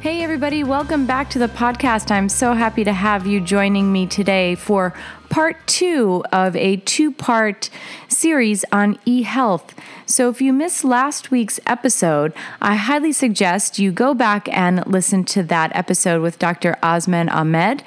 Hey, everybody, welcome back to the podcast. I'm so happy to have you joining me today for part two of a two part series on e health. So, if you missed last week's episode, I highly suggest you go back and listen to that episode with Dr. Osman Ahmed.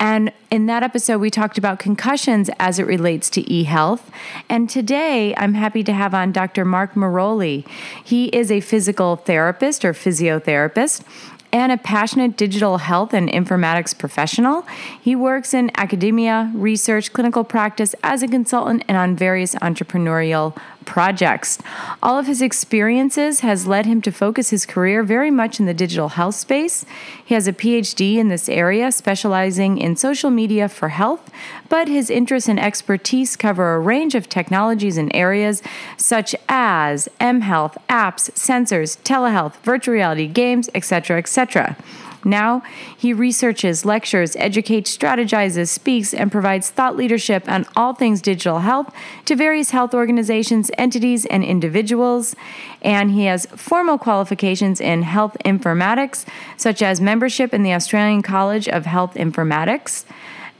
And in that episode, we talked about concussions as it relates to e health. And today, I'm happy to have on Dr. Mark Merolli. He is a physical therapist or physiotherapist and a passionate digital health and informatics professional. He works in academia, research, clinical practice as a consultant, and on various entrepreneurial projects. All of his experiences has led him to focus his career very much in the digital health space. He has a PhD in this area, specializing in social media for health, but his interests and expertise cover a range of technologies and areas such as mHealth, apps, sensors, telehealth, virtual reality, games, etc., etc. Now, he researches, lectures, educates, strategizes, speaks, and provides thought leadership on all things digital health to various health organizations, entities, and individuals. And he has formal qualifications in health informatics, such as membership in the Australian College of Health Informatics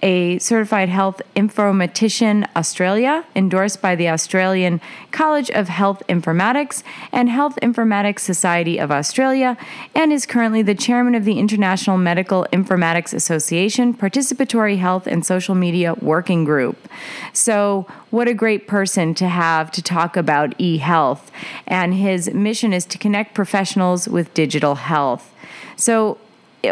a certified health informatician Australia, endorsed by the Australian College of Health Informatics and Health Informatics Society of Australia, and is currently the chairman of the International Medical Informatics Association Participatory Health and Social Media Working Group. So, what a great person to have to talk about e health. And his mission is to connect professionals with digital health. So,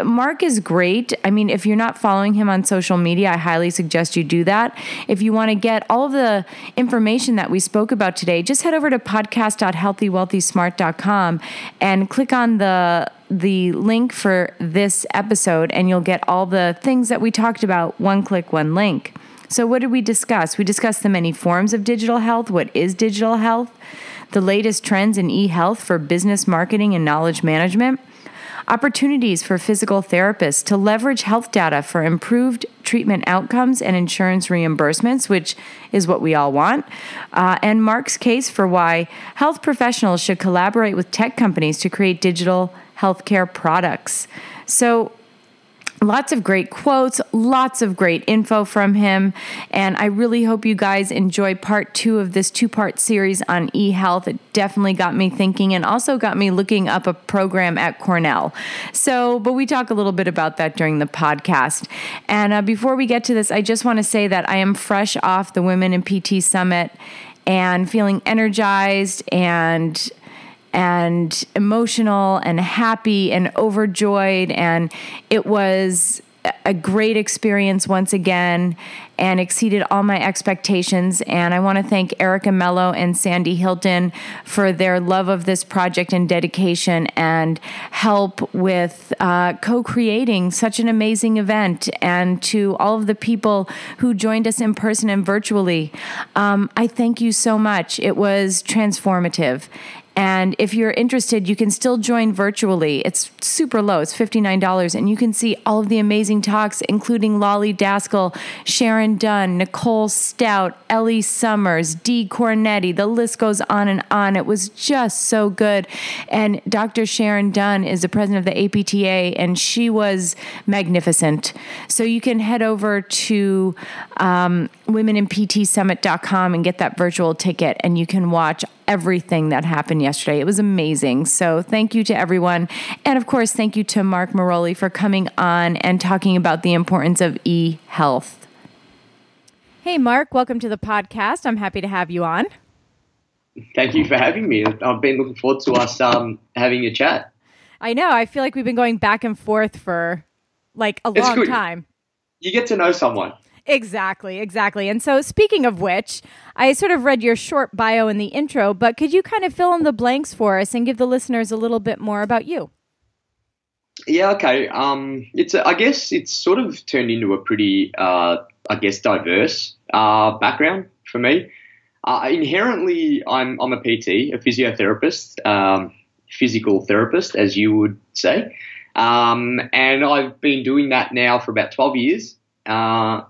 Mark is great. I mean, if you're not following him on social media, I highly suggest you do that. If you want to get all of the information that we spoke about today, just head over to podcast.healthywealthysmart.com and click on the the link for this episode and you'll get all the things that we talked about one click one link. So what did we discuss? We discussed the many forms of digital health, what is digital health, the latest trends in e-health for business marketing and knowledge management opportunities for physical therapists to leverage health data for improved treatment outcomes and insurance reimbursements, which is what we all want, uh, and Mark's case for why health professionals should collaborate with tech companies to create digital healthcare products. So, Lots of great quotes, lots of great info from him. And I really hope you guys enjoy part two of this two part series on e health. It definitely got me thinking and also got me looking up a program at Cornell. So, but we talk a little bit about that during the podcast. And uh, before we get to this, I just want to say that I am fresh off the Women in PT Summit and feeling energized and and emotional and happy and overjoyed. And it was a great experience once again and exceeded all my expectations. And I want to thank Erica Meloe and Sandy Hilton for their love of this project and dedication and help with uh, co creating such an amazing event. And to all of the people who joined us in person and virtually, um, I thank you so much. It was transformative. And if you're interested, you can still join virtually. It's super low, it's $59. And you can see all of the amazing talks, including Lolly Daskal, Sharon Dunn, Nicole Stout, Ellie Summers, Dee Cornetti. The list goes on and on. It was just so good. And Dr. Sharon Dunn is the president of the APTA, and she was magnificent. So you can head over to um, womeninptsummit.com and get that virtual ticket, and you can watch everything that happened yesterday. It was amazing. So thank you to everyone. And of course, thank you to Mark Merolli for coming on and talking about the importance of e health. Hey, Mark, welcome to the podcast. I'm happy to have you on. Thank you for having me. I've been looking forward to us um, having a chat. I know. I feel like we've been going back and forth for like a long time. You get to know someone. Exactly, exactly. And so, speaking of which, I sort of read your short bio in the intro, but could you kind of fill in the blanks for us and give the listeners a little bit more about you? Yeah, okay. Um, it's a, I guess it's sort of turned into a pretty, uh, I guess, diverse uh, background for me. Uh, inherently, I'm I'm a PT, a physiotherapist, um, physical therapist, as you would say, um, and I've been doing that now for about 12 years. Uh,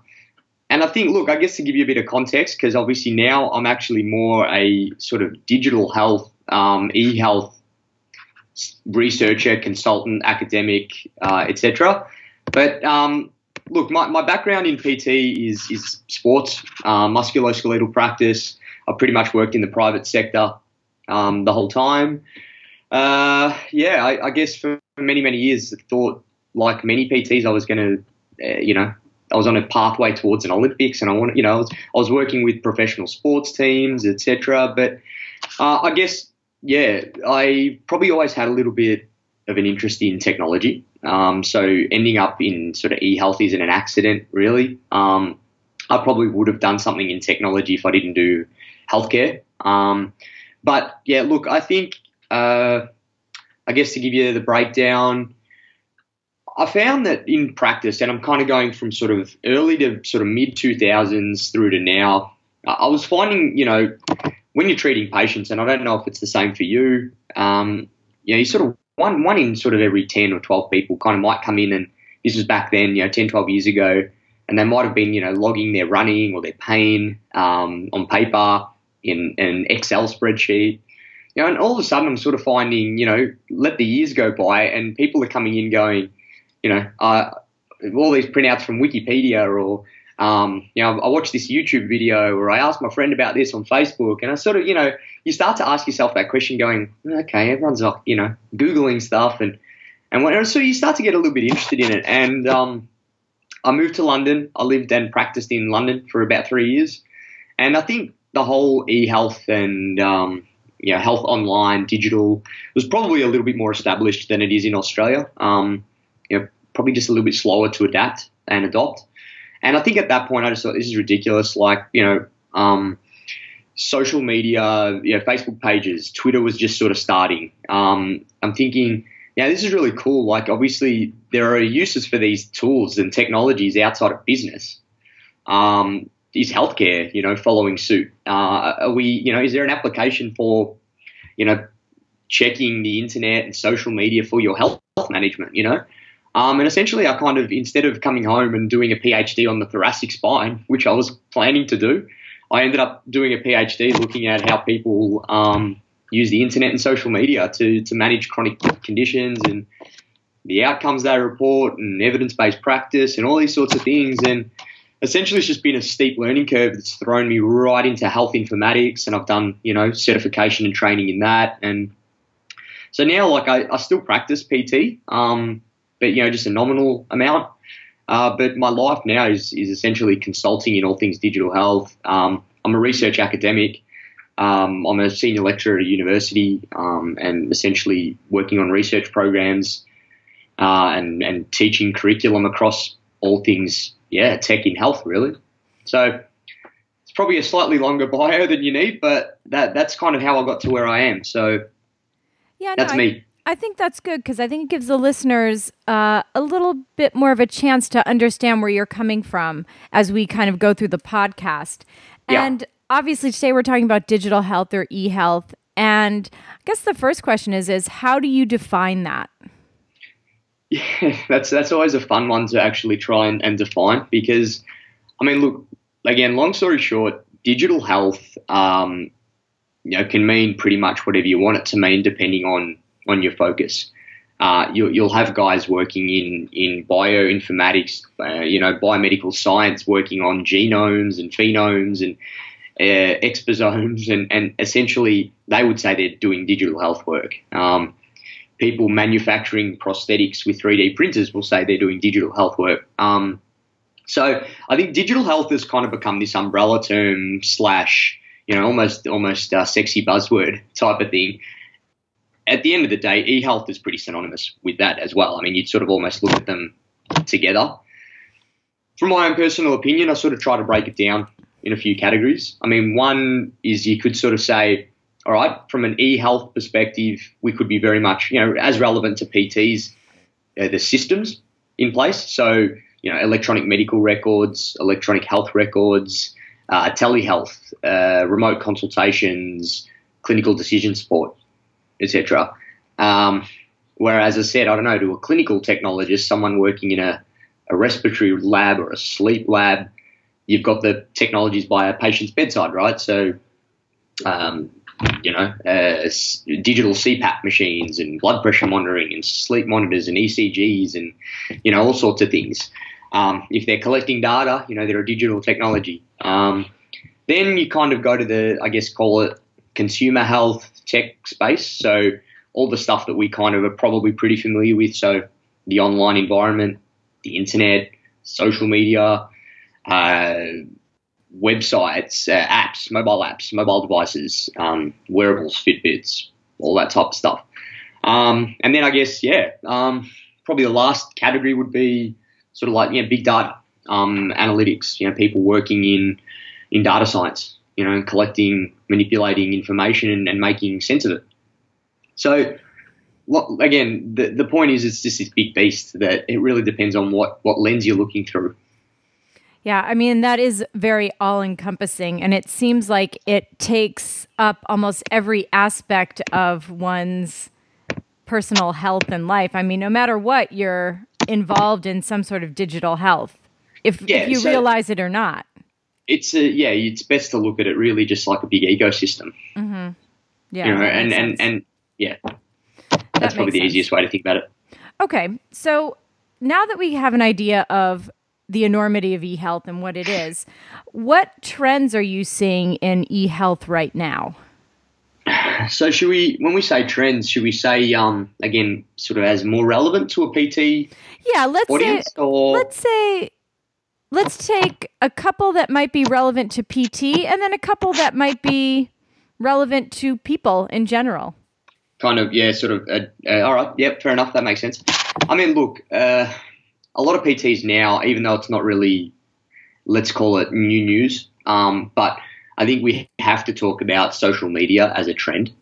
and I think, look, I guess to give you a bit of context, because obviously now I'm actually more a sort of digital health, um, e-health researcher, consultant, academic, uh, etc. But um, look, my, my background in PT is is sports, uh, musculoskeletal practice. I've pretty much worked in the private sector um, the whole time. Uh, yeah, I, I, guess for many many years, thought like many PTs, I was going to, uh, you know, I was on a pathway towards an Olympics, and I wanted, you know, I was, I was working with professional sports teams, etc. But uh, I guess yeah, I probably always had a little bit of an interest in technology. Um, so ending up in sort of e-health isn't an accident, really. Um, I probably would have done something in technology if I didn't do healthcare. Um, but yeah, look, I think, uh, I guess to give you the breakdown, I found that in practice, and I'm kind of going from sort of early to sort of mid 2000s through to now, I was finding, you know, when you're treating patients, and I don't know if it's the same for you, um, you know, you sort of one one in sort of every ten or twelve people kind of might come in, and this was back then, you know, 10, 12 years ago, and they might have been, you know, logging their running or their pain um, on paper in, in an Excel spreadsheet. You know, and all of a sudden I'm sort of finding, you know, let the years go by, and people are coming in going, you know, uh, all these printouts from Wikipedia or um, you know, I watched this YouTube video or I asked my friend about this on Facebook, and I sort of, you know, you start to ask yourself that question, going, okay, everyone's you know, googling stuff, and and when, so you start to get a little bit interested in it. And um, I moved to London. I lived and practiced in London for about three years, and I think the whole e-health and um, you know, health online, digital was probably a little bit more established than it is in Australia. Um, probably just a little bit slower to adapt and adopt. And I think at that point, I just thought this is ridiculous. Like, you know, um, social media, you know, Facebook pages, Twitter was just sort of starting. Um, I'm thinking, yeah, this is really cool. Like, obviously, there are uses for these tools and technologies outside of business. Um, is healthcare, you know, following suit? Uh, are we, you know, is there an application for, you know, checking the internet and social media for your health management? You know, um, and essentially, I kind of, instead of coming home and doing a PhD on the thoracic spine, which I was planning to do, I ended up doing a PhD looking at how people um, use the internet and social media to, to manage chronic conditions and the outcomes they report and evidence based practice and all these sorts of things. And essentially, it's just been a steep learning curve that's thrown me right into health informatics. And I've done, you know, certification and training in that. And so now, like, I, I still practice PT. Um, but you know, just a nominal amount. Uh, but my life now is, is essentially consulting in all things digital health. Um, I'm a research academic. Um, I'm a senior lecturer at a university um, and essentially working on research programs uh, and, and teaching curriculum across all things, yeah, tech in health, really. So it's probably a slightly longer bio than you need, but that that's kind of how I got to where I am. So yeah, that's no, me. I think that's good because I think it gives the listeners uh, a little bit more of a chance to understand where you're coming from as we kind of go through the podcast. Yeah. And obviously, today we're talking about digital health or e health. And I guess the first question is: is how do you define that? Yeah, that's that's always a fun one to actually try and, and define because, I mean, look again. Long story short, digital health, um, you know, can mean pretty much whatever you want it to mean, depending on on your focus. Uh, you, will have guys working in in bioinformatics, uh, you know, biomedical science, working on genomes and phenomes and uh, exposomes, and, and essentially they would say they're doing digital health work. Um, people manufacturing prosthetics with 3D printers will say they're doing digital health work. Um, so I think digital health has kind of become this umbrella term slash, you know, almost almost sexy buzzword type of thing at the end of the day, e-health is pretty synonymous with that as well. I mean, you'd sort of almost look at them together. From my own personal opinion, I sort of try to break it down in a few categories. I mean, one is you could sort of say, all right, from an e-health perspective, we could be very much, you know, as relevant to PTs uh, the systems in place. So you know, electronic medical records, electronic health records, uh, telehealth, uh, remote consultations, clinical decision support, etc. Um, whereas, as I said, I don't know, to a clinical technologist, someone working in a, a respiratory lab or a sleep lab, you've got the technologies by a patient's bedside, right? So, um, you know, uh, digital CPAP machines and blood pressure monitoring and sleep monitors and ECGs and, you know, all sorts of things. Um, if they're collecting data, you know, they're a digital technology. Um, then you kind of go to the, I guess, call it consumer health tech space. So all the stuff that we kind of are probably pretty familiar with. So the online environment, the internet, social media, uh, websites, uh, apps, mobile apps, mobile devices, um, wearables, Fitbits, all that type of stuff. Um, and then I guess, yeah, um, probably the last category would be sort of like, yeah, big data, um, analytics, you know, people working in, in data science, you know, collecting, manipulating information and, and making sense of it. So, again, the, the point is it's just this big beast that it really depends on what, what lens you're looking through. Yeah, I mean, that is very all encompassing. And it seems like it takes up almost every aspect of one's personal health and life. I mean, no matter what, you're involved in some sort of digital health, if, yeah, if you so realize it or not. It's a, yeah, it's best to look at it really just like a big ecosystem. Mm-hmm. Yeah. You know, and, and, and yeah, that's that probably the sense. easiest way to think about it. Okay. So now that we have an idea of the enormity of e-health and what it is. What trends are you seeing in e-health right now? So should we, when we say trends, should we say um, again, sort of as more relevant to a PT? Yeah, let's say. Or? Let's say. Let's take a couple that might be relevant to PT, and then a couple that might be relevant to people in general. Kind of, yeah, sort of. Uh, uh, all right, yep, fair enough. That makes sense. I mean, look. Uh, a lot of PTs now, even though it's not really, let's call it new news, um, but I think we have to talk about social media as a trend.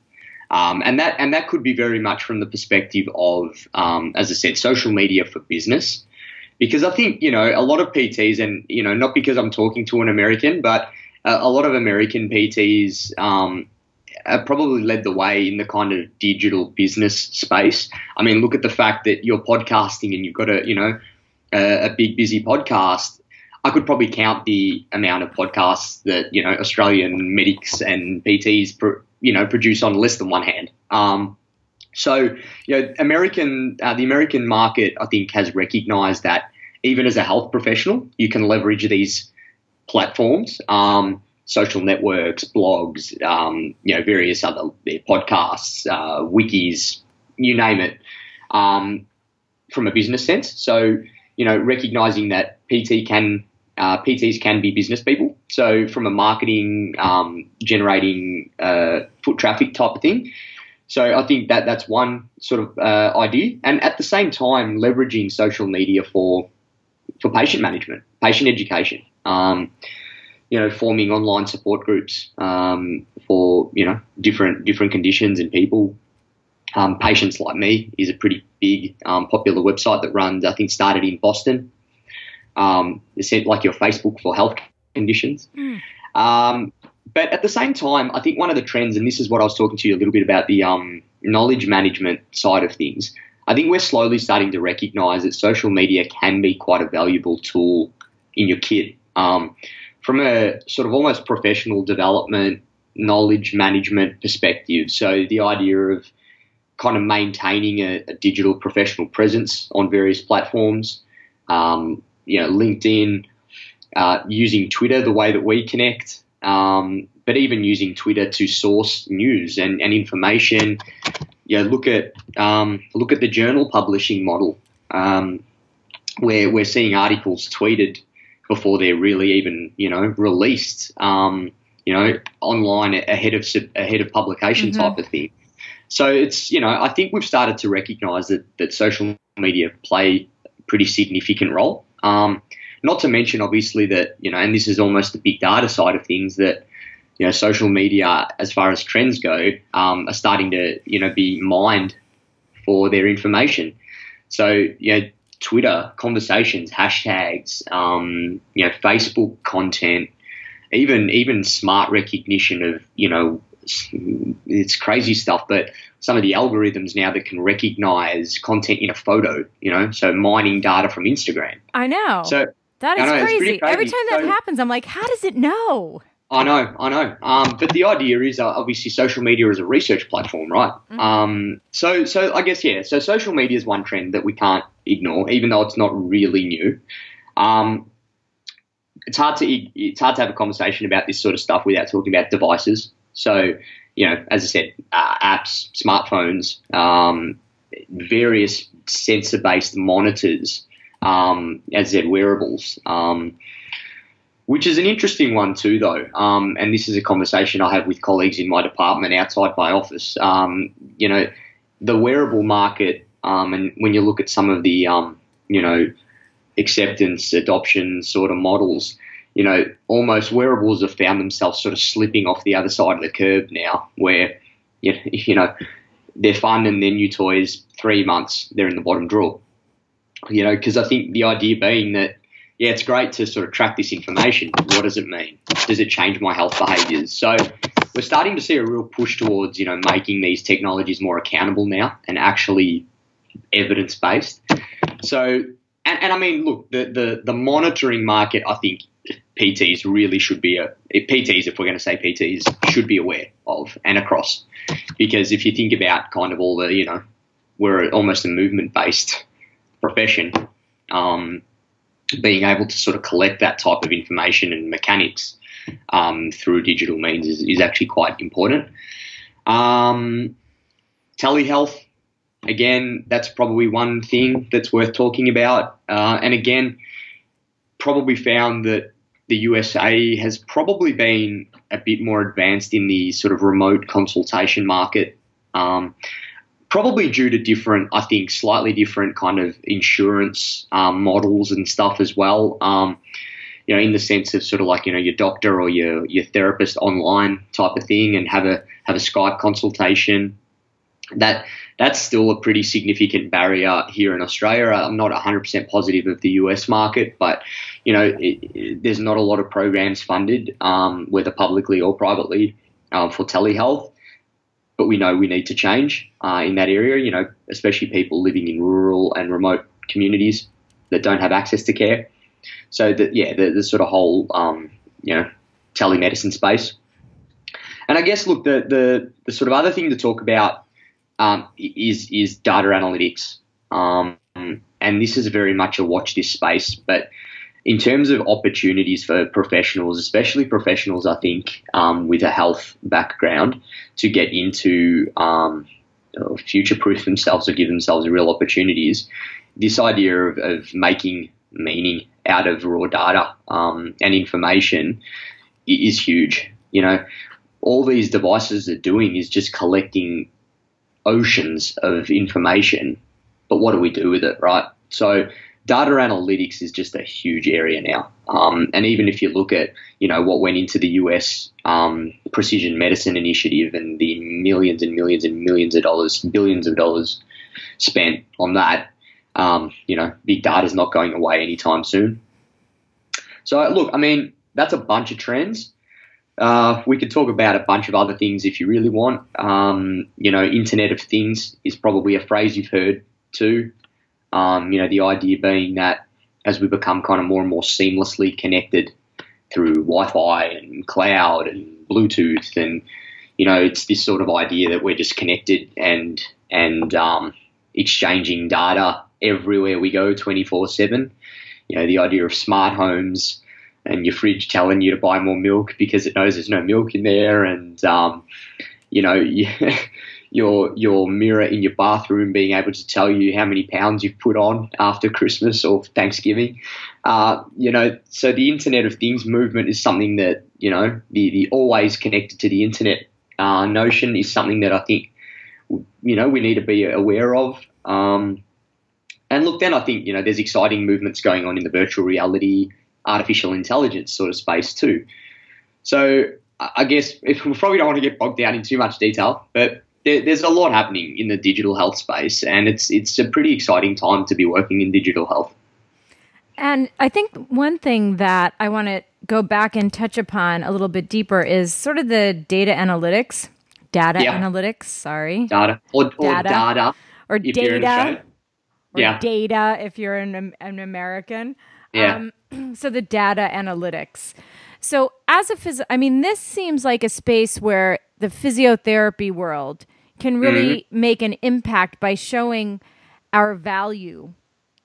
Um, and that and that could be very much from the perspective of, um, as I said, social media for business, because I think you know a lot of PTs, and you know not because I'm talking to an American, but a, a lot of American PTs um, probably led the way in the kind of digital business space. I mean, look at the fact that you're podcasting and you've got a you know a, a big busy podcast, I could probably count the amount of podcasts that you know Australian medics and PTs you know produce on less than one hand. Um, so you know, American uh, the American market I think has recognised that even as a health professional, you can leverage these platforms, um, social networks, blogs, um, you know, various other podcasts, uh, wikis, you name it, um, from a business sense. So you know, recognizing that PT can uh, PTs can be business people. So from a marketing, um, generating uh, foot traffic type of thing. So I think that that's one sort of uh, idea, and at the same time leveraging social media for for patient management, patient education. Um, you know, forming online support groups um, for you know different different conditions and people. Um, Patients Like Me is a pretty big, um, popular website that runs, I think, started in Boston. Um, it's like your Facebook for health conditions. Mm. Um, but at the same time, I think one of the trends, and this is what I was talking to you a little bit about the um, knowledge management side of things, I think we're slowly starting to recognize that social media can be quite a valuable tool in your kit. Um, from a sort of almost professional development, knowledge management perspective. So the idea of kind of maintaining a, a digital professional presence on various platforms. Um, you know, LinkedIn, uh, using Twitter the way that we connect, um, but even using Twitter to source news and, and information. You know, look at um, look at the journal publishing model, um, where we're seeing articles tweeted before they're really even you know released. Um, you know, online ahead of ahead of publication mm-hmm. type of thing. So it's you know I think we've started to recognise that that social media play a pretty significant role. Um, not to mention obviously that you know, and this is almost the big data side of things that you know social media as far as trends go um, are starting to you know be mined for their information. So, you know, Twitter conversations, hashtags, um, you know, Facebook content, even even smart recognition of you know it's crazy stuff, but some of the algorithms now that can recognize content in a photo, you know, so mining data from Instagram. I know. So that is know, crazy. Every time that So- happens, I'm like, how does it know? I know, I know. Um, but the idea is uh, obviously social media is a research platform, right? Um, so, so I guess yeah. So social media is one trend that we can't ignore, even though it's not really new. Um, it's hard to it's hard to have a conversation about this sort of stuff without talking about devices. So, you know, as I said, uh, apps, smartphones, um, various sensor-based monitors, um, as said, wearables. Um, which is an interesting one too, though. Um, and this is a conversation I have with colleagues in my department outside my office. Um, you know, the wearable market, um, and when you look at some of the, um, you know, acceptance, adoption sort of models, you know, almost wearables have found themselves sort of slipping off the other side of the curve now, where, you know, they're fun and they're new toys, three months, they're in the bottom drawer. You know, because I think the idea being that yeah, it's great to sort of track this information. What does it mean? Does it change my health behaviors? So we're starting to see a real push towards, you know, making these technologies more accountable now and actually evidence based. So, and, and I mean, look, the, the, the monitoring market, I think PTs really should be a eh, PTs, if we're going to say PTs, should be aware of and across, because if you think about kind of all the, you know, we're almost a movement based profession. Um, being able to sort of collect that type of information and mechanics um, through digital means is, is actually quite important. Um, telehealth, again, that's probably one thing that's worth talking about. Uh, and again, probably found that the USA has probably been a bit more advanced in the sort of remote consultation market. Um, probably due to different, I think, slightly different kind of insurance um, models and stuff as well. Um, you know, in the sense of sort of like you know your doctor or your your therapist online type of thing, and have a have a Skype consultation. That that's still a pretty significant barrier here in Australia. I'm not 100% positive of the US market, but you know, it, it, there's not a lot of programs funded, um, whether publicly or privately, uh, for telehealth but we know we need to change uh, in that area, you know, especially people living in rural and remote communities that don't have access to care. So, that yeah, the, the sort of whole, um, you know, telemedicine space. And I guess, look, the, the, the sort of other thing to talk about um, is, is data analytics. Um, and this is very much a watch this space, but in terms of opportunities for professionals, especially professionals, I think, um, with a health background, to get into um, future proof themselves or give themselves real opportunities, this idea of, of making meaning out of raw data um, and information is huge. You know, all these devices are doing is just collecting oceans of information, but what do we do with it, right? So data analytics is just a huge area now. Um, and even if you look at, you know, what went into the US um, precision medicine initiative and the millions and millions and millions of dollars, billions of dollars spent on that, um, you know, big data is not going away anytime soon. So, look, I mean, that's a bunch of trends. Uh, we could talk about a bunch of other things if you really want. Um, you know, Internet of Things is probably a phrase you've heard too. Um, you know, the idea being that as we become kind of more and more seamlessly connected through Wi-Fi and cloud and Bluetooth, and you know, it's this sort of idea that we're just connected and and um, exchanging data everywhere we go, twenty four seven. You know, the idea of smart homes and your fridge telling you to buy more milk because it knows there's no milk in there, and um, you know, your your mirror in your bathroom being able to tell you how many pounds you've put on after Christmas or Thanksgiving. Uh, you know, so the Internet of Things movement is something that you know the the always connected to the internet uh, notion is something that I think you know we need to be aware of. Um, and look, then I think you know there's exciting movements going on in the virtual reality, artificial intelligence sort of space too. So I guess if we probably don't want to get bogged down in too much detail, but there, there's a lot happening in the digital health space, and it's it's a pretty exciting time to be working in digital health. And I think one thing that I want to go back and touch upon a little bit deeper is sort of the data analytics, data Yeah. analytics. Sorry, Data or, or Data. data, or if you're in data, or Yeah. data if you're an, an American. Yeah. Um, so the data analytics. So as a phys, I mean, this seems like a space where the physiotherapy world can really Mm-hmm. make an impact by showing our value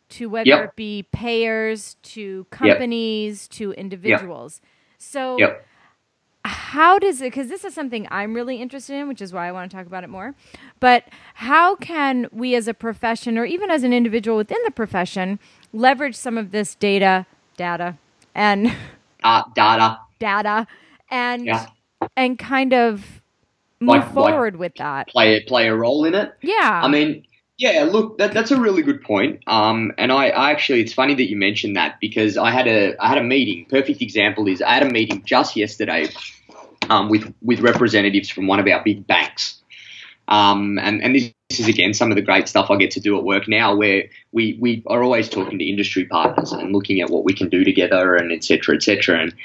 to whether Yep. it be payers, to companies, to individuals. So Yep. how does it because this is something i'm really interested in which is why i want to talk about it more but how can we as a profession or even as an individual within the profession leverage some of this data data and Uh, data. data and Yeah. and kind of move Like- like- forward with that play play a role in it. yeah I mean, yeah, look, that, that's a really good point. Um, and I, I actually, it's funny that you mentioned that because I had a I had a meeting. Perfect example is I had a meeting just yesterday um, with with representatives from one of our big banks. Um, and, and this is again some of the great stuff I get to do at work now, where we, we are always talking to industry partners and looking at what we can do together and et cetera, et cetera. And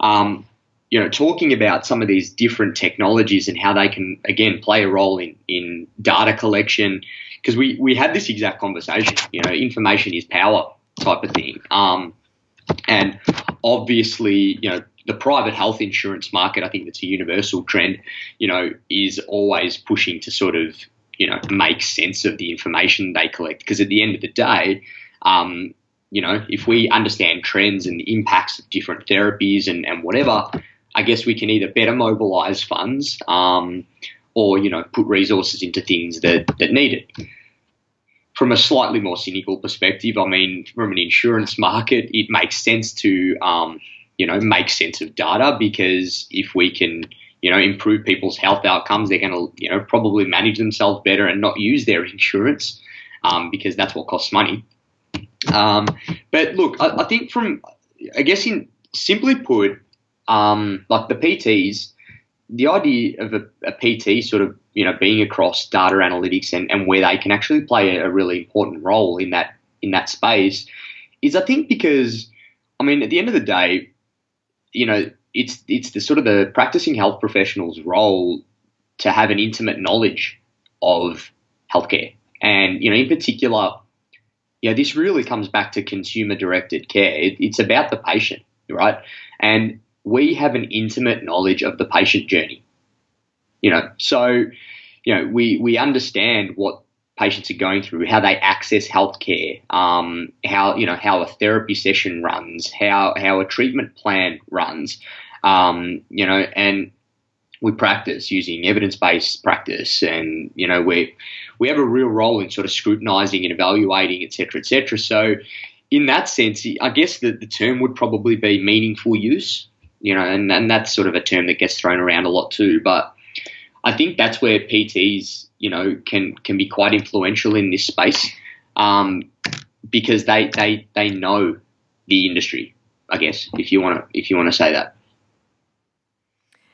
um, you know, talking about some of these different technologies and how they can again play a role in in data collection, because we we had this exact conversation. You know, information is power type of thing. Um, and obviously, you know, the private health insurance market, I think that's a universal trend, you know, is always pushing to sort of, you know, make sense of the information they collect. Because at the end of the day, um, you know, if we understand trends and the impacts of different therapies and, and whatever, I guess we can either better mobilize funds um, or, you know, put resources into things that, that need it from a slightly more cynical perspective, I mean, from an insurance market, it makes sense to, um, you know, make sense of data because if we can, you know, improve people's health outcomes, they're going to, you know, probably manage themselves better and not use their insurance um, because that's what costs money. Um, but look, I, I think from, I guess, in simply put, um, like the PTs, the idea of a, a PT sort of you know being across data analytics and, and where they can actually play a, a really important role in that in that space is I think because I mean at the end of the day, you know it's it's the sort of the practicing health professional's role to have an intimate knowledge of healthcare. And you know in particular you know this really comes back to consumer directed care. It, it's about the patient right? And we have an intimate knowledge of the patient journey. You know, so you know we we understand what patients are going through, how they access healthcare, um, how you know how a therapy session runs, how how a treatment plan runs, um, you know, and we practice using evidence based practice, and you know we we have a real role in sort of scrutinizing and evaluating, et cetera, et cetera. So in that sense, I guess the, the term would probably be meaningful use you know, and, and that's sort of a term that gets thrown around a lot too. But I think that's where PTs, you know, can can be quite influential in this space um, because they, they they know the industry. I guess if you want to if you want to say that,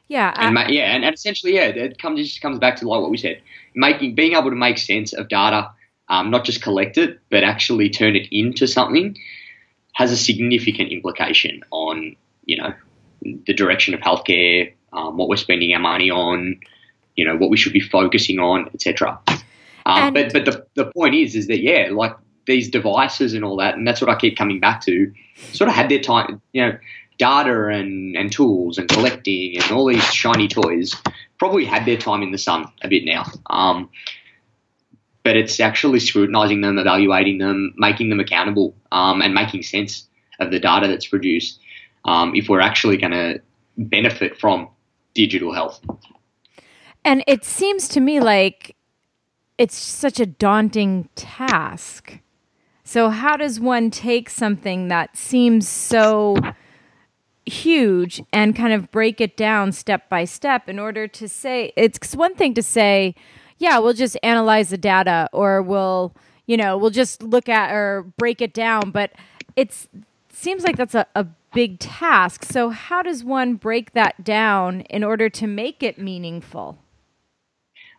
yeah and ma- yeah, and, and essentially, yeah, it comes it just comes back to like what we said, making being able to make sense of data, um, not just collect it, but actually turn it into something, has a significant implication on you know the direction of healthcare, um, what we're spending our money on, you know, what we should be focusing on, etc. Um, but but the, the point is is that yeah, like these devices and all that, and that's what I keep coming back to, sort of had their time, you know, data and, and tools and collecting and all these shiny toys probably had their time in the sun a bit now. Um, but it's actually scrutinizing them, evaluating them, making them accountable, um, and making sense of the data that's produced um, if we're actually going to benefit from digital health. and it seems to me like it's such a daunting task so how does one take something that seems so huge and kind of break it down step by step in order to say it's one thing to say yeah we'll just analyze the data or we'll you know we'll just look at or break it down but it's seems like that's a, a big task so how does one break that down in order to make it meaningful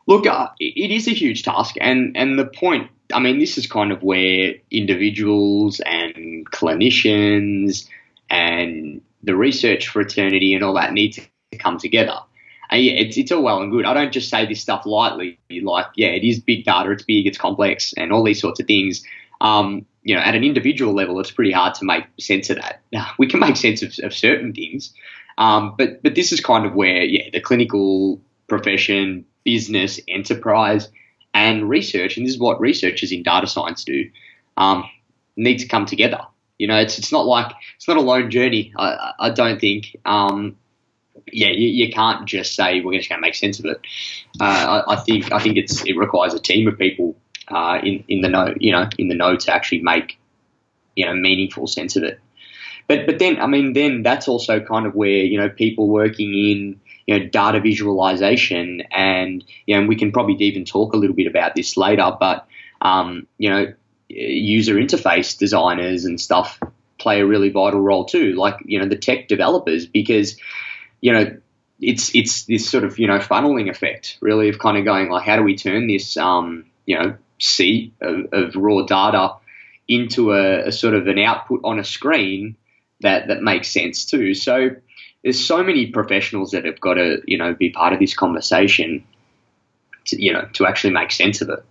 Look, uh, it is a huge task, and and the point. I mean, this is kind of where individuals and clinicians and the research fraternity and all that need to come together. And yeah, it's it's all well and good. I don't just say this stuff lightly. Like, yeah, it is big data. It's big. It's complex, and all these sorts of things. Um, you know, at an individual level, it's pretty hard to make sense of that. Now, we can make sense of, of certain things, um, but but this is kind of where yeah, the clinical profession, business, enterprise, and research, and this is what researchers in data science do, um, need to come together. You know, it's it's not like it's not a lone journey. I, I don't think. Um, yeah, you, you, can't just say we're just going to make sense of it. Uh, I, I, think I think it's it requires a team of people uh, in in the know you know in the know to actually make you know meaningful sense of it. But but then I mean then that's also kind of where you know people working in you know data visualization and you know and we can probably even talk a little bit about this later. But um, you know user interface designers and stuff play a really vital role too, like you know the tech developers because you know it's it's this sort of you know funneling effect really of kind of going like how do we turn this um, you know sea of, of raw data into a, a, sort of an output on a screen that that makes sense too. So there's so many professionals that have got to you know be part of this conversation, to, you know, to actually make sense of it.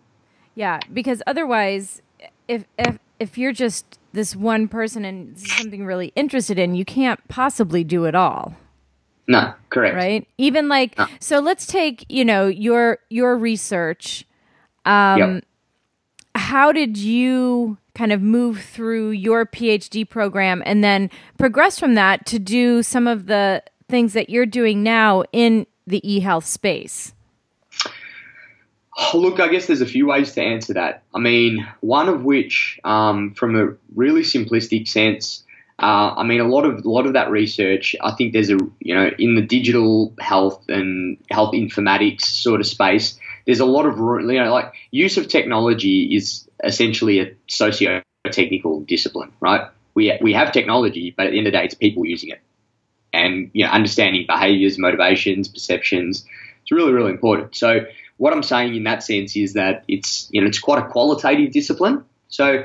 Yeah, because otherwise, if if if you're just this one person and something really interested in, you can't possibly do it all. No, correct. Right? Even like no. so let's take, you know, your your research um yep. How did you kind of move through your PhD program and then progress from that to do some of the things that you're doing now in the e-health space? Look, I guess there's a few ways to answer that. I mean, one of which, um, from a really simplistic sense, uh, I mean, a lot of a lot of that research. I think there's a you know in the digital health and health informatics sort of space. There's a lot of you know like use of technology is essentially a socio-technical discipline, right? We we have technology, but at the end of the day, it's people using it, and you know understanding behaviors, motivations, perceptions. It's really really important. So what I'm saying in that sense is that it's you know it's quite a qualitative discipline. So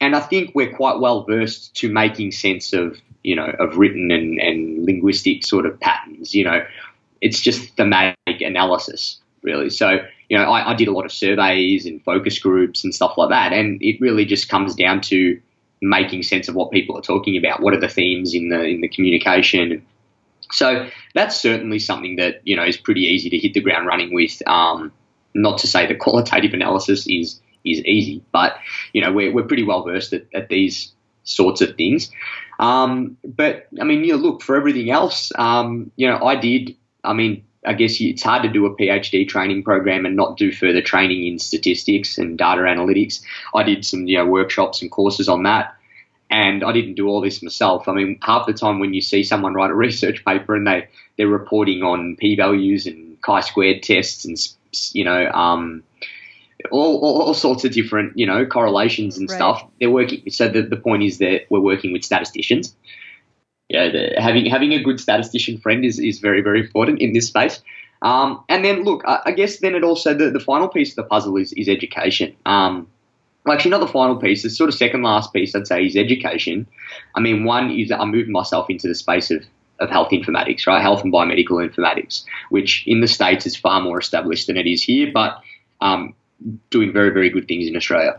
and I think we're quite well versed to making sense of you know of written and, and linguistic sort of patterns. You know, it's just thematic analysis really. So you know, I, I did a lot of surveys and focus groups and stuff like that, and it really just comes down to making sense of what people are talking about. What are the themes in the in the communication? So that's certainly something that you know is pretty easy to hit the ground running with. Um, not to say the qualitative analysis is is easy. But you know, we're we're pretty well versed at, at these sorts of things. Um, but I mean, you know, look for everything else. Um, you know, I did. I mean, I guess it's hard to do a PhD training program and not do further training in statistics and data analytics. I did some you know workshops and courses on that. And I didn't do all this myself. I mean, half the time when you see someone write a research paper and they they're reporting on p-values and chi-squared tests and you know um, all, all, all, sorts of different, you know, correlations and right. stuff. They're working. So the, the point is that we're working with statisticians. Yeah, the, having having a good statistician friend is, is very very important in this space. Um, and then look, I, I, guess then it also the, the final piece of the puzzle is is education. Um, actually, not the final piece. The sort of second last piece I'd say is education. I mean, one is I'm moving myself into the space of of health informatics, right? Health and biomedical informatics, which in the states is far more established than it is here, but um, doing very, very good things in Australia.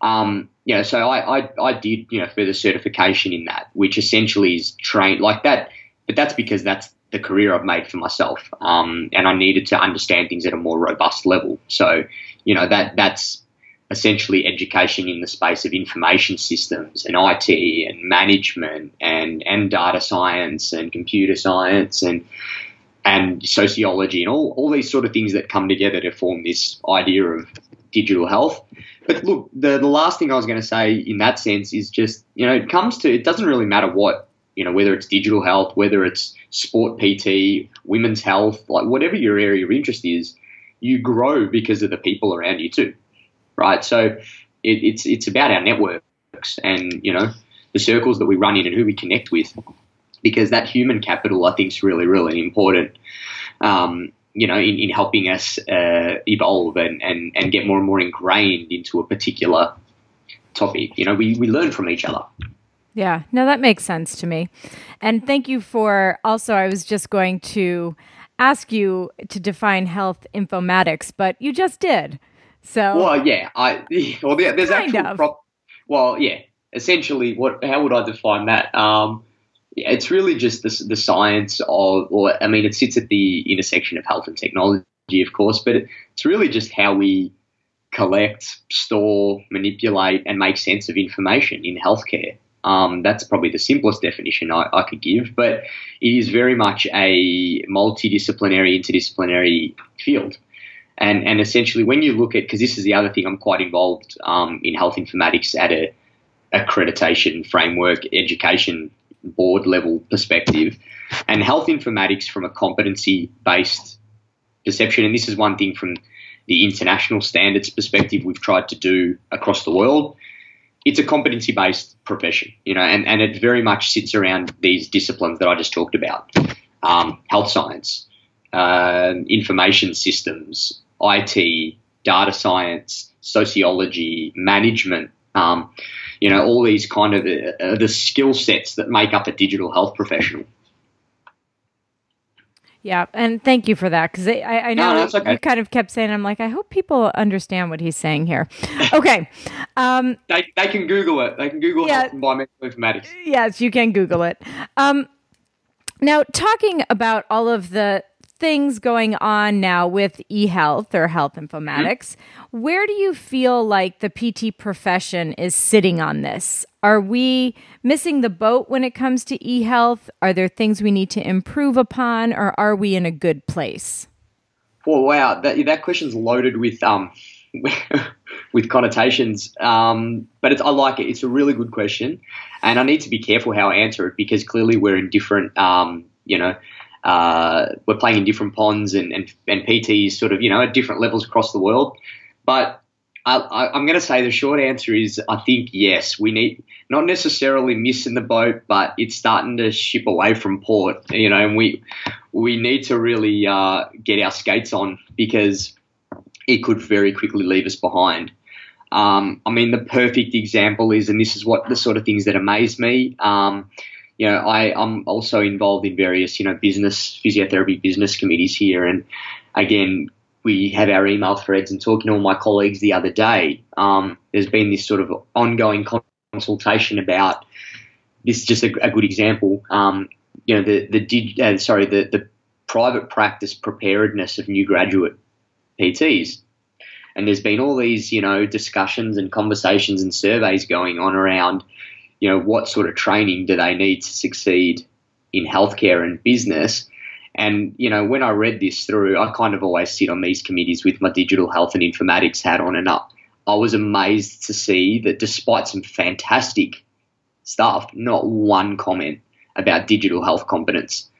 Um, you know, so I, I, I did, you know, further certification in that, which essentially is trained like that. But that's because that's the career I've made for myself. Um, and I needed to understand things at a more robust level. So, you know, that, that's essentially education in the space of information systems and IT and management and, and data science and computer science and, and sociology and all, all these sort of things that come together to form this idea of digital health. But look, the, the last thing I was going to say in that sense is just, you know, it comes to, it doesn't really matter what, you know, whether it's digital health, whether it's sport PT, women's health, like whatever your area of interest is, you grow because of the people around you too, right? So it, it's, it's about our networks and, you know, the circles that we run in and who we connect with because that human capital I think is really really important. Um, you know, in, in helping us uh, evolve and, and, and get more and more ingrained into a particular topic. You know, we, we learn from each other. Yeah, no, that makes sense to me. And thank you for also, I was just going to ask you to define health informatics, but you just did. So, well, yeah, I, well, there's kind actual, prop, well, yeah, essentially, what, how would I define that? Um, yeah, it's really just the, the science of, or I mean, it sits at the intersection of health and technology, of course, but it's really just how we collect, store, manipulate, and make sense of information in healthcare. Um, that's probably the simplest definition I, I, could give, but it is very much a multidisciplinary, interdisciplinary field. And, and essentially, when you look at, because this is the other thing, I'm quite involved um, in health informatics at a accreditation framework, education board level perspective, and health informatics from a competency based perception. And this is one thing from the international standards perspective we've tried to do across the world. It's a competency based profession, you know, and, and it very much sits around these disciplines that I just talked about um, health science, uh, information systems, IT, data science, sociology, management, um, you know, all these kind of uh, the skill sets that make up a digital health professional. Yeah, and thank you for that because I, I, know no, okay. you kind of kept saying, I'm like, I hope people understand what he's saying here. Okay. Um, they, they can Google it. They can Google yeah, biomedical informatics. Yes, you can Google it. Um, now, talking about all of the things going on now with eHealth or health informatics. Mm-hmm. Where do you feel like the PT profession is sitting on this? Are we missing the boat when it comes to eHealth? Are there things we need to improve upon, or are we in a good place? Well, wow, that that question's loaded with um with connotations. Um, but it's, I like it. It's a really good question, and I need to be careful how I answer it because clearly we're in different um, you know uh, we're playing in different ponds and, and, and PTs sort of, you know, at different levels across the world. But I, am going to say the short answer is I think yes, we need not necessarily missing the boat, but it's starting to ship away from port, you know, and we we need to really uh, get our skates on because it could very quickly leave us behind. Um, I mean, the perfect example is, and this is what the sort of things that amaze me. Um, you know, I, I'm also involved in various, you know, business, physiotherapy business committees here. And again, we have our email threads and talking to all my colleagues the other day. Um, there's been this sort of ongoing consultation about this is just a, a good example. Um, you know, the, the, uh, sorry, the, the private practice preparedness of new graduate PTs. And there's been all these, you know, discussions and conversations and surveys going on around you know, what sort of training do they need to succeed in healthcare and business? And, you know, when I read this through, I kind of always sit on these committees with my digital health and informatics hat on and up. I was amazed to see that despite some fantastic stuff, not one comment about digital health competence.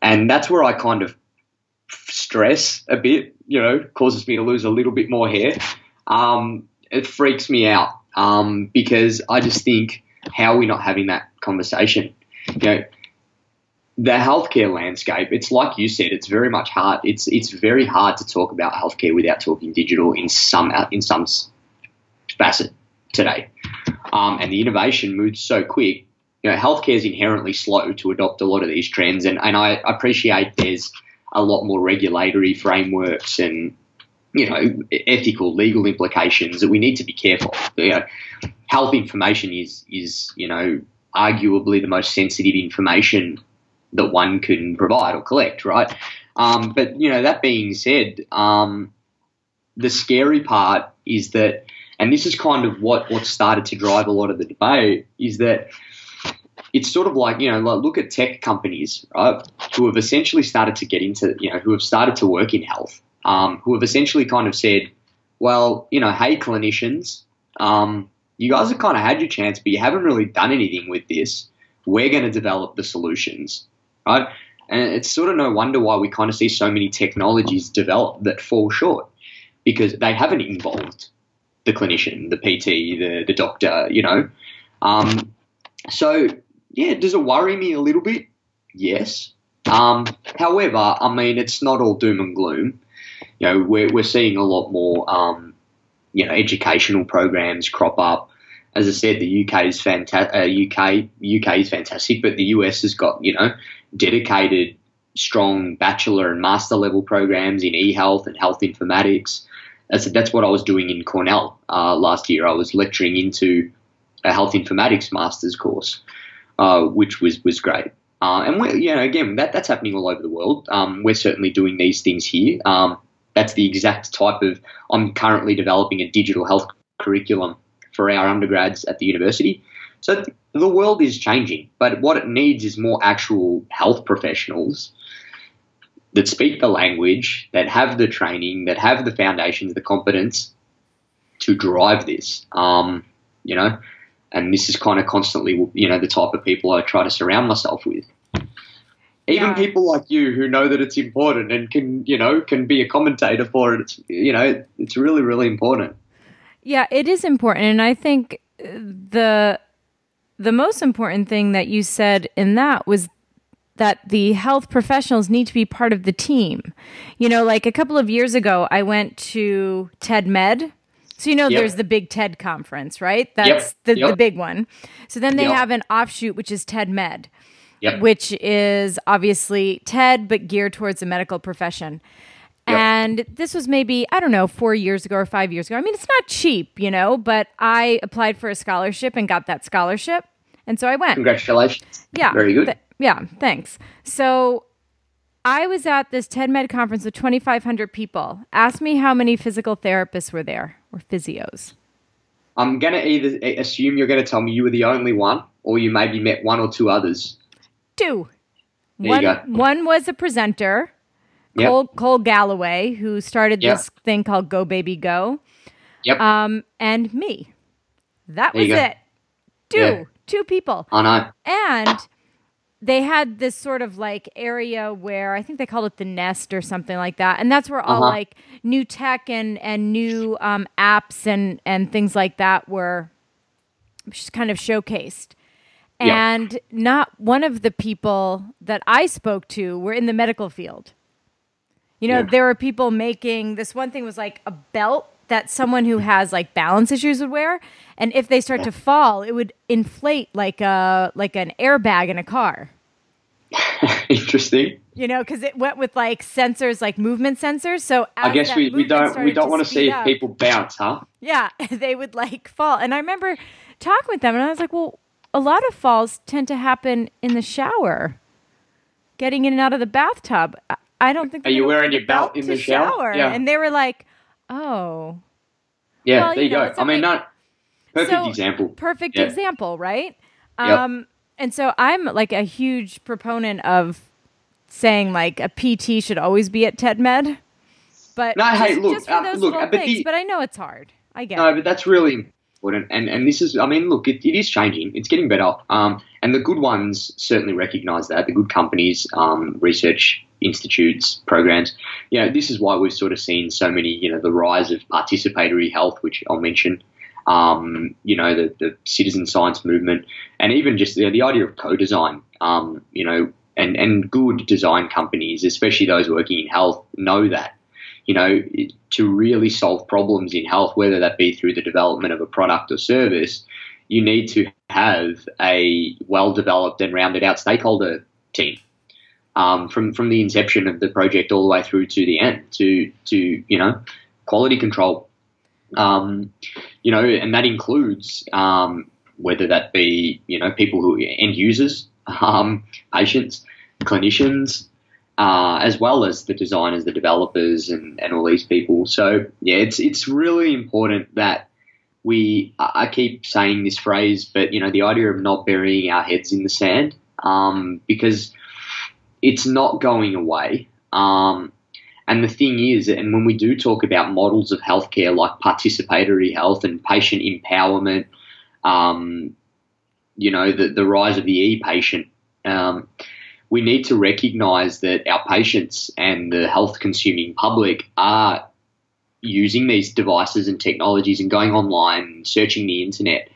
And that's where I kind of stress a bit, you know, causes me to lose a little bit more hair. Um, it freaks me out um, because I just think how are we not having that conversation? You know, the healthcare landscape, it's like you said, it's very much hard. It's it's very hard to talk about healthcare without talking digital in some in some facet today. Um, and the innovation moves so quick. You know, healthcare is inherently slow to adopt a lot of these trends, and, and I appreciate there's a lot more regulatory frameworks and you know ethical legal implications that we need to be careful. You know, health information is is you know arguably the most sensitive information that one can provide or collect, right? Um, but you know that being said, um, the scary part is that, and this is kind of what what started to drive a lot of the debate, is that it's sort of like you know like look at tech companies right who have essentially started to get into you know who have started to work in health um, who have essentially kind of said well you know hey clinicians um, you guys have kind of had your chance, but you haven't really done anything with this. We're going to develop the solutions, right? And it's sort of no wonder why we kind of see so many technologies develop that fall short because they haven't involved the clinician, the PT, the, the doctor, you know. Um, so, yeah, does it worry me a little bit? Yes. Um, however, I mean, it's not all doom and gloom. You know, we're, we're seeing a lot more, um, you know, educational programs crop up. As I said, the UK is fantastic. Uh, UK UK is fantastic, but the US has got you know dedicated, strong bachelor and master level programs in e-health and health informatics. That's that's what I was doing in Cornell uh, last year. I was lecturing into a health informatics master's course, uh, which was was great. Uh, and we're, you know, again, that, that's happening all over the world. Um, we're certainly doing these things here. Um, that's the exact type of. I'm currently developing a digital health curriculum for our undergrads at the university. So the world is changing, but what it needs is more actual health professionals that speak the language, that have the training, that have the foundations, the competence to drive this. Um, you know, and this is kind of constantly, you know, the type of people I try to surround myself with. Even Yeah. people like you who know that it's important and can, you know, can be a commentator for it. It's, you know, it's really, really important. Yeah, it is important, and I think uh, the the most important thing that you said in that was that the health professionals need to be part of the team. You know, like a couple of years ago, I went to TED Med. So you know, Yep. there's the big TED conference, right? That's the, the Yep. big one. So then they Yep. have an offshoot, which is TED Med Yep. which is obviously TED, but geared towards the medical profession. Yep. And this was maybe, I don't know, four years ago or five years ago. I mean, it's not cheap, you know, but I applied for a scholarship and got that scholarship. And so I went. Congratulations. Yeah. Very good. Th- yeah. Thanks. So I was at this TED Med conference with 2,500 people. Ask me how many physical therapists were there or physios. I'm going to either assume you're going to tell me you were the only one or you maybe met one or two others. Two. There one, one was a presenter, Yep. Cole, Cole Galloway, who started Yep. this thing called Go Baby Go, Yep. um, and me. That There was it. Two, Yeah. two people. I know. And they had this sort of like area where I think they called it the nest or something like that. And that's where all Uh-huh. like new tech and, and new um, apps and, and things like that were just kind of showcased. Yeah. And not one of the people that I spoke to were in the medical field. You know, Yeah. there were people making this one thing was like a belt that someone who has like balance issues would wear, and if they start to fall, it would inflate like a like an airbag in a car. Interesting. You know, because it went with like sensors, like movement sensors. So I guess we, we don't we don't want to see up- people bounce, huh? yeah, they would like fall. And I remember talking with them, and I was like, well, a lot of falls tend to happen in the shower, getting in and out of the bathtub. I- don't think. Are they're you wearing your belt the in the shower? Yeah. And they were like, oh, Yeah, Well, there you know, go. I mean, okay. no, perfect So, example. perfect Yeah. example, right? Yep. Um, and so I'm like a huge proponent of saying like a PT should always be at TED Med. But No, hey, just, look, just for uh, those look, little uh, but things. the- but I know it's hard. I get No, it. but that's really important. And and this is, I mean, look, it, it is changing. It's getting better. Um, and the good ones certainly recognise that. The good companies, um, research institutes, programs. You know, this is why we've sort of seen so many. You know, the rise of participatory health, which I'll mention. Um, you know, the, the citizen science movement, and even just the, the idea of co-design. Um, you know, and and good design companies, especially those working in health, know that you know, to really solve problems in health, whether that be through the development of a product or service, you need to have a well developed and rounded out stakeholder team. Um, from from the inception of the project all the way through to the end, to to you know, quality control. Um, you know, and that includes um, whether that be you know people who end users, um, patients, clinicians, uh, as well as the designers, the developers, and, and all these people. So yeah, it's it's really important that we. I keep saying this phrase, but you know, the idea of not burying our heads in the sand, um, because it's not going away. Um, and the thing is, and when we do talk about models of healthcare like participatory health and patient empowerment, um, you know, the, the rise of the e-patient, um, we need to recognize that our patients and the health consuming public are using these devices and technologies and going online and searching the internet.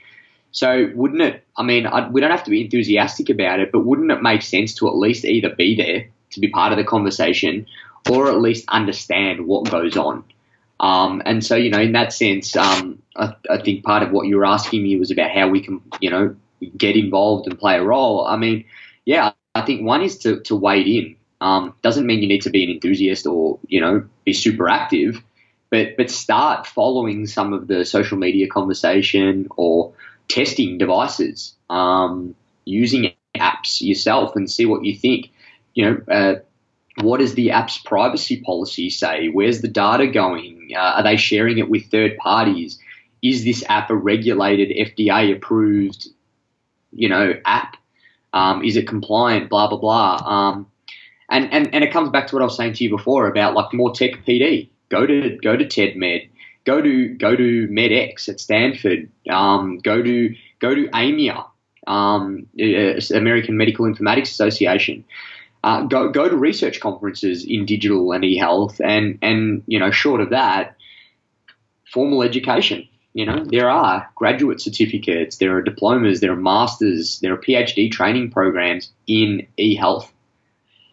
So, wouldn't it? I mean, I, we don't have to be enthusiastic about it, but wouldn't it make sense to at least either be there to be part of the conversation, or at least understand what goes on. Um, and so, you know, in that sense, um, I, I, think part of what you were asking me was about how we can, you know, get involved and play a role. I mean, yeah, I think one is to, to wade in. Um, doesn't mean you need to be an enthusiast or, you know, be super active, but, but start following some of the social media conversation or testing devices, um, using apps yourself and see what you think. You know, uh, what does the app's privacy policy say? Where's the data going? Uh, are they sharing it with third parties? Is this app a regulated, FDA approved, you know, app? Um, is it compliant? Blah blah blah. Um, and, and and it comes back to what I was saying to you before about like more tech PD. Go to go to TEDMed. Go to go to MedX at Stanford. Um, go to go to AMIA, um, American Medical Informatics Association. Uh, go go to research conferences in digital and e-health, and and you know, short of that, formal education. You know, there are graduate certificates, there are diplomas, there are masters, there are PhD training programs in e-health.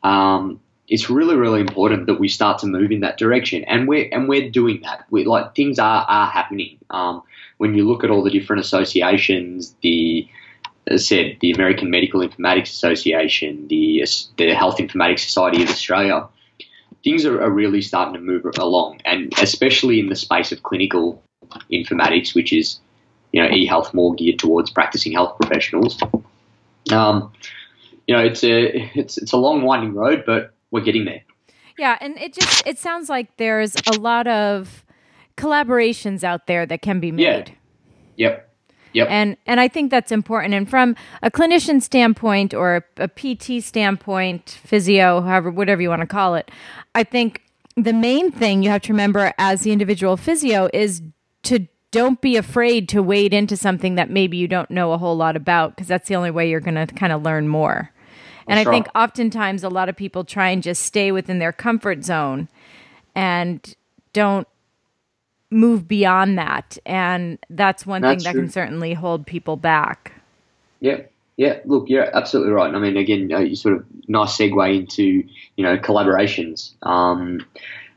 Um, it's really, really important that we start to move in that direction, and we're and we're doing that. We like things are are happening. Um, when you look at all the different associations, the as said, the American Medical Informatics Association, the the Health Informatics Society of Australia, things are, are, really starting to move along, and especially in the space of clinical informatics, which is you know e-health more geared towards practicing health professionals. Um, you know, it's a it's it's a long winding road, but we're getting there. Yeah, and it just it sounds like there's a lot of collaborations out there that can be made. Yeah. Yep. Yep. And and I think that's important. And from a clinician standpoint or a, a PT standpoint, physio, however, whatever you want to call it, I think the main thing you have to remember as the individual physio is to don't be afraid to wade into something that maybe you don't know a whole lot about because that's the only way you're going to kind of learn more. And I think oftentimes a lot of people try and just stay within their comfort zone and don't move beyond that. And that's one that's thing that true. can certainly hold people back. Yeah. Yeah, look, you're absolutely right. I mean, again, you sort of nice segue into you know collaborations. Um,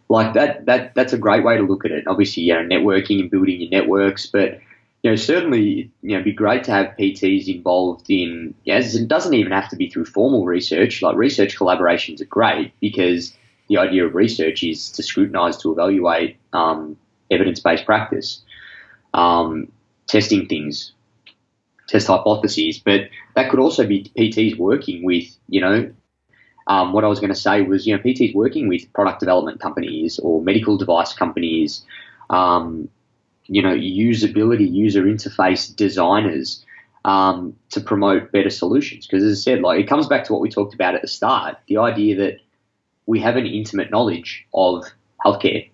like that, that that's a great way to look at it. Obviously, you know, networking and building your networks, but you know, certainly, you know, it'd be great to have PTs involved in. Yes, it doesn't even have to be through formal research. Like research collaborations are great because the idea of research is to scrutinise, to evaluate um, evidence based practice, um, testing things, test hypotheses. But that could also be PTs working with, you know, um, what I was going to say was, you know, PTs working with product development companies or medical device companies, um, you know, usability, user interface designers um, to promote better solutions. Because as I said, like it comes back to what we talked about at the start, the idea that we have an intimate knowledge of healthcare,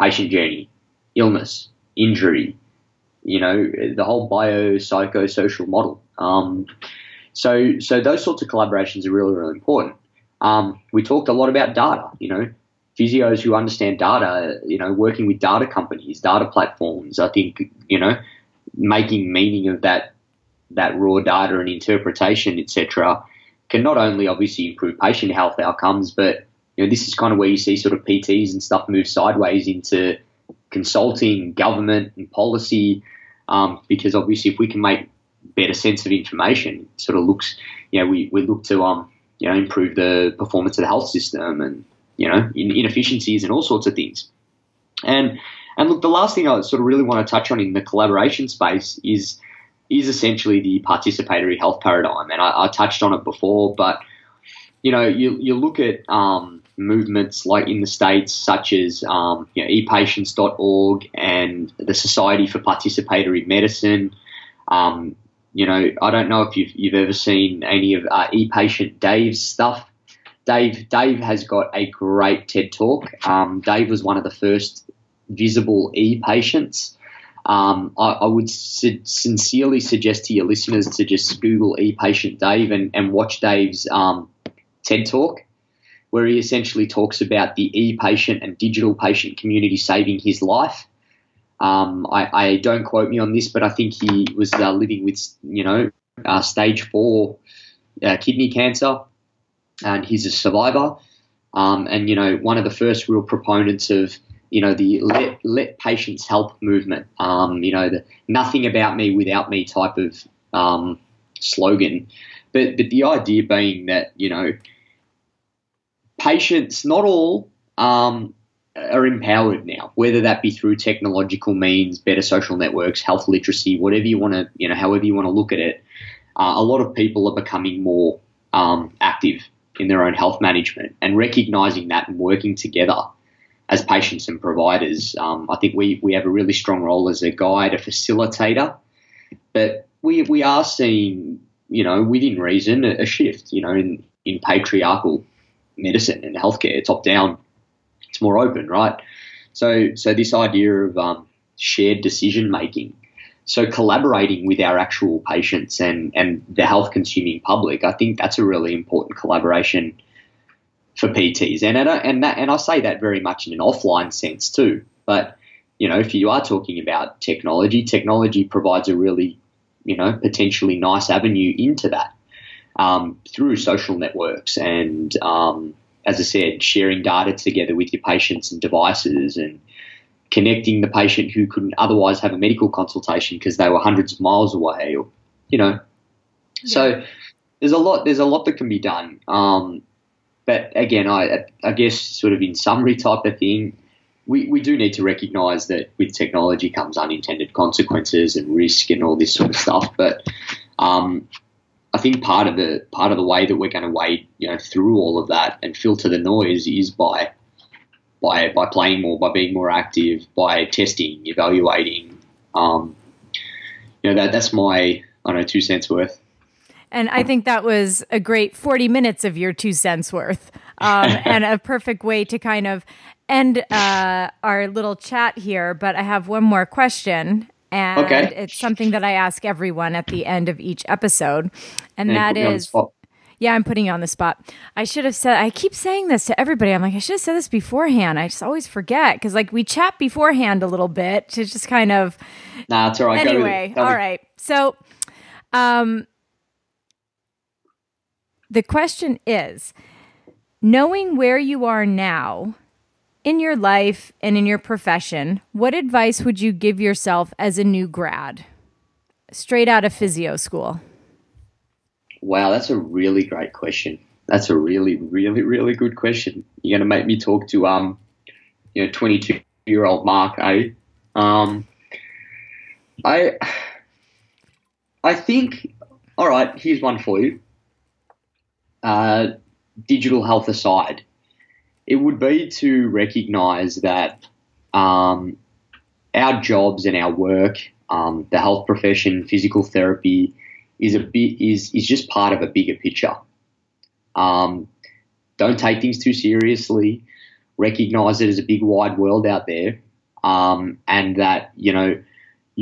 patient journey, illness, injury, you know, the whole biopsychosocial model. Um, so, so those sorts of collaborations are really, really important. Um, we talked a lot about data, you know, physios who understand data, you know, working with data companies, data platforms. I think, you know, making meaning of that that raw data and interpretation, etc., can not only obviously improve patient health outcomes, but you know, this is kind of where you see sort of PTs and stuff move sideways into consulting, government, and policy. Um, because obviously, if we can make better sense of information, sort of looks, you know, we, we look to um, you know improve the performance of the health system and you know inefficiencies and all sorts of things. And and look, the last thing I sort of really want to touch on in the collaboration space is is essentially the participatory health paradigm, and I, I touched on it before, but you know, you you look at um, movements like in the States, such as um, you know, epatients.org and the Society for Participatory Medicine. Um, you know, I don't know if you've, you've ever seen any of uh, ePatient Dave's stuff. Dave Dave has got a great TED talk. Um, Dave was one of the first visible e-patients. Um, I, I, would su- sincerely suggest to your listeners to just Google e-patient Dave and, and watch Dave's um, TED talk where he essentially talks about the e-patient and digital patient community saving his life. Um, I, I, don't quote me on this, but I think he was uh, living with, you know, uh, stage four uh, kidney cancer. and he's a survivor. Um, and you know, one of the first real proponents of you know the let let patients help movement. Um, you know, the nothing about me without me type of um, slogan. But but the idea being that you know, patients, not all, um, are empowered now, whether that be through technological means, better social networks, health literacy, whatever you want to, you know, however you want to look at it. Uh, a lot of people are becoming more um, active in their own health management and recognizing that and working together as patients and providers. Um, I think we, we have a really strong role as a guide, a facilitator, but we, we are seeing, you know, within reason, a, a shift, you know, in, in patriarchal medicine and healthcare, top down it's more open, right? So, so this idea of um, shared decision making, so collaborating with our actual patients and and the health consuming public, I think that's a really important collaboration for PTs, and and that and I say that very much in an offline sense too. But you know, if you are talking about technology, technology provides a really you know potentially nice avenue into that um, through social networks and um, as I said, sharing data together with your patients and devices and connecting the patient who couldn't otherwise have a medical consultation because they were hundreds of miles away or, you know. Yeah. So there's a lot, there's a lot that can be done. Um, but again, I, I guess sort of in summary type of thing, we, we do need to recognize that with technology comes unintended consequences and risk and all this sort of stuff. But um, I think part of the part of the way that we're going to wade you know through all of that and filter the noise is by by by playing more, by being more active, by testing, evaluating. Um, you know that that's my I don't know two cents worth. And I think that was a great 40 minutes of your two cents worth um, and a perfect way to kind of end uh, our little chat here. But I have one more question and okay. it's something that I ask everyone at the end of each episode, and, and that is. Yeah, I'm putting you on the spot. I should have said. I keep saying this to everybody. I'm like, I should have said this beforehand. I just always forget because, like, we chat beforehand a little bit to just kind of. Nah, it's all right. Anyway, all right. So, um, the question is, knowing where you are now in your life and in your profession, what advice would you give yourself as a new grad, straight out of physio school? Wow, that's a really great question. That's a really, really, really good question. You're going to make me talk to um, you know, 22 year old Mark, eh? Um, I, I think. All right, here's one for you. Uh, digital health aside, it would be to recognize that um, our jobs and our work, um, the health profession, physical therapy, is a bit is is just part of a bigger picture. Um, don't take things too seriously. Recognize it as a big wide world out there, um, and that you know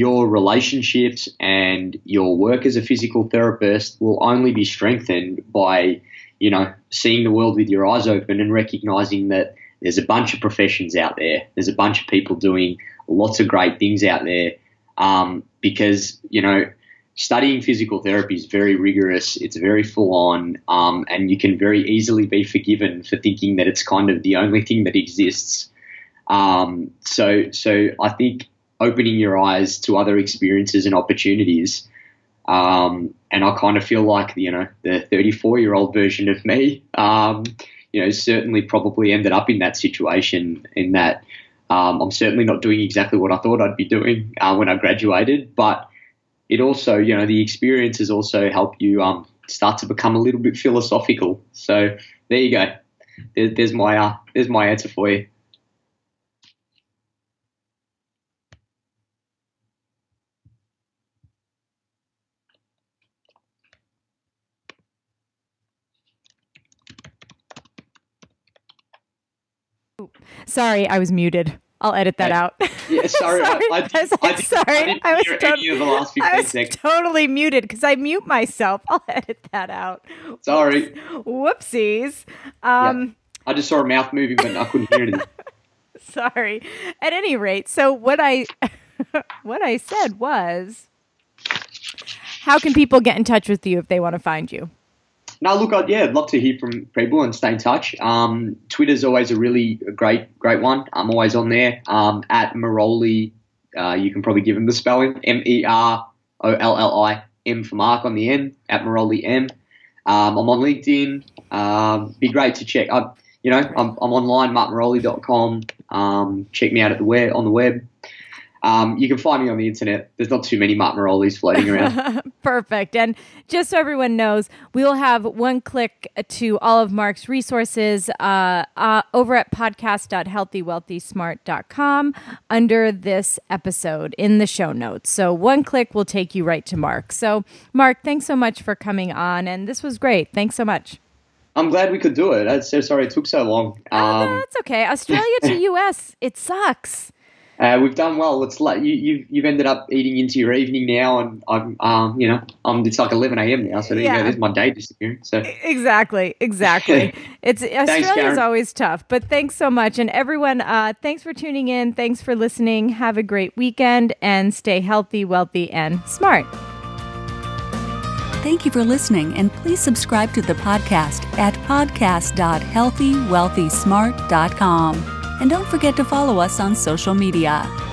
your relationships and your work as a physical therapist will only be strengthened by you know, seeing the world with your eyes open and recognizing that there's a bunch of professions out there. There's a bunch of people doing lots of great things out there. Um, because, you know, studying physical therapy is very rigorous. It's very full on. Um, and you can very easily be forgiven for thinking that it's kind of the only thing that exists. Um, so, so I think opening your eyes to other experiences and opportunities um, and I kind of feel like, you know, the 34 year old version of me, um, you know, certainly probably ended up in that situation in that um, I'm certainly not doing exactly what I thought I'd be doing uh, when I graduated, but it also, you know, the experiences also help you um, start to become a little bit philosophical. So there you go. There, there's my uh, there's my answer for you. Sorry, I was muted. I'll edit that out. Yeah, sorry. sorry. I, I, I, I, sorry. I was, to- the last I was totally muted because I mute myself. I'll edit that out. Sorry. Whoopsies. Um, yeah. I just saw a mouth moving, but I couldn't hear anything. sorry. At any rate, so what I what I said was, how can people get in touch with you if they want to find you? No, look, I'd, yeah, I'd love to hear from people and stay in touch. Um, Twitter's always a really great, great one. I'm always on there um, at Merolli. Uh, you can probably give him the spelling M E R O L L I M for Mark on the end at Merolli M. Um, I'm on LinkedIn. Um, be great to check. I, you know, I'm, I'm online, markmerolli.com. Um, check me out at the web on the web. Um, you can find me on the internet. There's not too many Mark Merollis floating around. Perfect. And just so everyone knows, we will have one click to all of Mark's resources uh, uh, over at podcast.healthywealthysmart.com under this episode in the show notes. So one click will take you right to Mark. So, Mark, thanks so much for coming on. And this was great. Thanks so much. I'm glad we could do it. I'm so sorry it took so long. Um, oh, that's okay. Australia to US, it sucks. Uh, we've done well. It's like you, you've you've ended up eating into your evening now, and I'm um you know I'm it's like 11 a.m. now, so there yeah. you go. There's my day disappearing. So exactly, exactly. it's Australia's always tough, but thanks so much, and everyone, uh, thanks for tuning in. Thanks for listening. Have a great weekend, and stay healthy, wealthy, and smart. Thank you for listening, and please subscribe to the podcast at podcast.healthywealthysmart.com. And don't forget to follow us on social media.